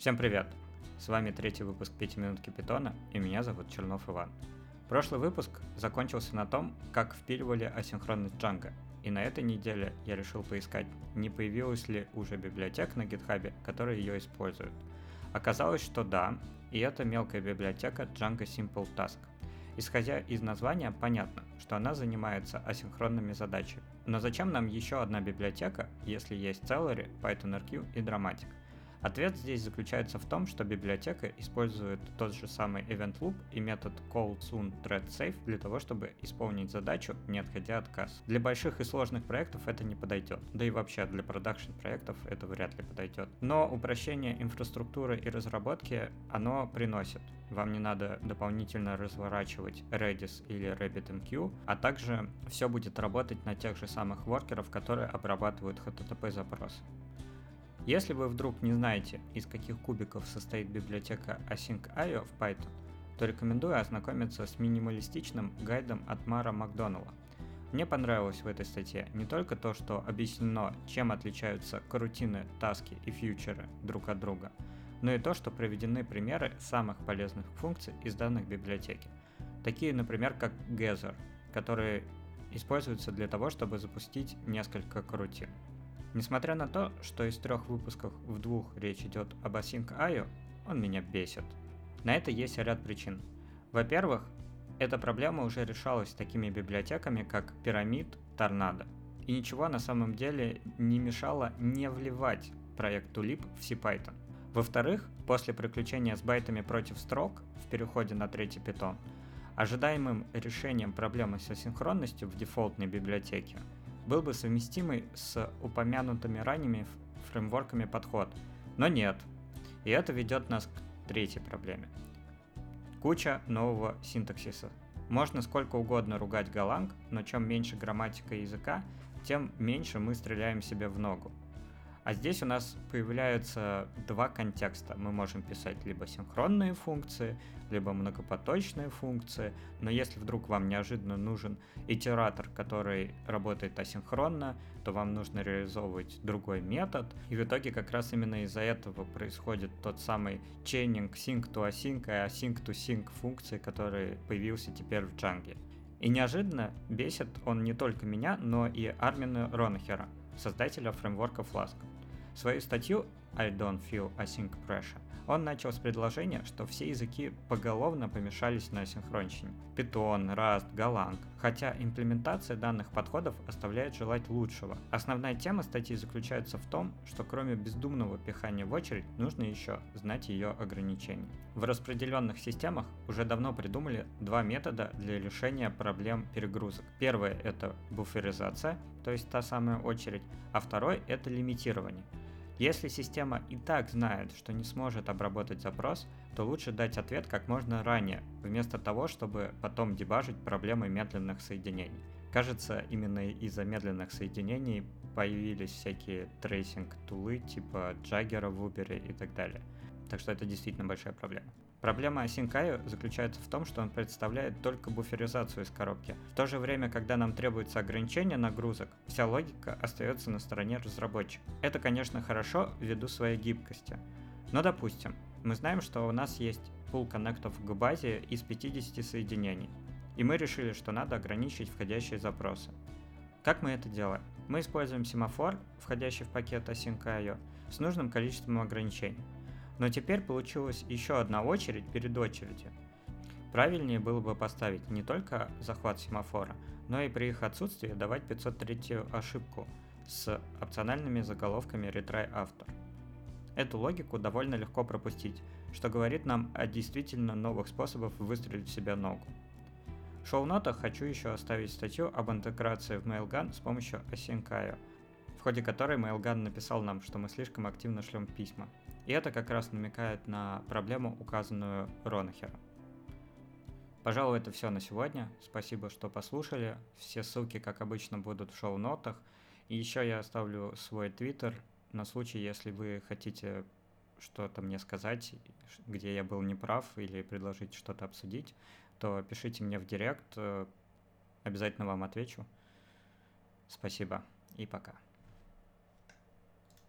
Всем привет! С вами третий выпуск «Пятиминутки питона» и меня зовут Чернов Иван. Прошлый выпуск закончился на том, как впиливали асинхронность Django, и на этой неделе я решил поискать, не появилась ли уже библиотека на GitHub, которая ее использует. Оказалось, что да, и это мелкая библиотека Django Simple Task. Исходя из названия, понятно, что она занимается асинхронными задачами. Но зачем нам еще одна библиотека, если есть Celery, PythonRQ и Dramatic? Ответ здесь заключается в том, что библиотека использует тот же самый event loop и метод call soon thread safe для того, чтобы исполнить задачу, не отходя от касс. Для больших и сложных проектов это не подойдет, да и вообще для продакшн проектов это вряд ли подойдет. Но упрощение инфраструктуры и разработки оно приносит. Вам не надо дополнительно разворачивать Redis или RabbitMQ, а также все будет работать на тех же самых воркеров, которые обрабатывают HTTP запросы. Если вы вдруг не знаете, из каких кубиков состоит библиотека Async.io в Python, то рекомендую ознакомиться с минималистичным гайдом от Мара Макдоналла. Мне понравилось в этой статье не только то, что объяснено, чем отличаются карутины, таски и фьючеры друг от друга, но и то, что проведены примеры самых полезных функций из данных библиотеки. Такие, например, как Gather, которые используются для того, чтобы запустить несколько карутин. Несмотря на то, что из трех выпусков в двух речь идет об Async.io, он меня бесит. На это есть ряд причин. Во-первых, эта проблема уже решалась такими библиотеками, как Pyramid, Tornado. И ничего на самом деле не мешало не вливать проект Tulip в CPython. Во-вторых, после приключения с байтами против строк в переходе на третий питон, ожидаемым решением проблемы с асинхронностью в дефолтной библиотеке был бы совместимый с упомянутыми ранними фреймворками подход. Но нет. И это ведет нас к третьей проблеме. Куча нового синтаксиса. Можно сколько угодно ругать Golang, но чем меньше грамматика языка, тем меньше мы стреляем себе в ногу. А здесь у нас появляются два контекста. Мы можем писать либо синхронные функции, либо многопоточные функции. Но если вдруг вам неожиданно нужен итератор, который работает асинхронно, то вам нужно реализовывать другой метод. И в итоге как раз именно из-за этого происходит тот самый чейнинг sync to async и async to sync функции, который появился теперь в Django. И неожиданно бесит он не только меня, но и Армина Ронахера, создателя фреймворка Flask. Свою статью I don't feel async pressure он начал с предложения, что все языки поголовно помешались на синхронщине. Python, Rust, Golang. Хотя имплементация данных подходов оставляет желать лучшего. Основная тема статьи заключается в том, что кроме бездумного пихания в очередь, нужно еще знать ее ограничения. В распределенных системах уже давно придумали два метода для решения проблем перегрузок. Первый это буферизация, то есть та самая очередь, а второй это лимитирование. Если система и так знает, что не сможет обработать запрос, то лучше дать ответ как можно ранее, вместо того, чтобы потом дебажить проблемы медленных соединений. Кажется, именно из-за медленных соединений появились всякие трейсинг-тулы типа Jaeger'а в Uber и так далее. Так что это действительно большая проблема. Проблема asyncio заключается в том, что он представляет только буферизацию из коробки. В то же время, когда нам требуется ограничение нагрузок, вся логика остается на стороне разработчика. Это, конечно, хорошо ввиду своей гибкости. Но допустим, мы знаем, что у нас есть пул коннектов к базе из 50 соединений, и мы решили, что надо ограничить входящие запросы. Как мы это делаем? Мы используем семафор, входящий в пакет Async.io, с нужным количеством ограничений. Но теперь получилась еще одна очередь перед очередью. Правильнее было бы поставить не только захват семафора, но и при их отсутствии давать 503 ошибку с опциональными заголовками retry автор. Эту логику довольно легко пропустить, что говорит нам о действительно новых способах выстрелить в себя ногу. В шоу-нотах хочу еще оставить статью об интеграции в Mailgun с помощью Async.io, в ходе которой Mailgun написал нам, что мы слишком активно шлем письма. И это как раз намекает на проблему, указанную Ронахером. Пожалуй, это все на сегодня. Спасибо, что послушали. Все ссылки, как обычно, будут в шоу-нотах. И еще я оставлю свой твиттер на случай, если вы хотите что-то мне сказать, где я был неправ или предложить что-то обсудить, то пишите мне в директ, обязательно вам отвечу. Спасибо и пока.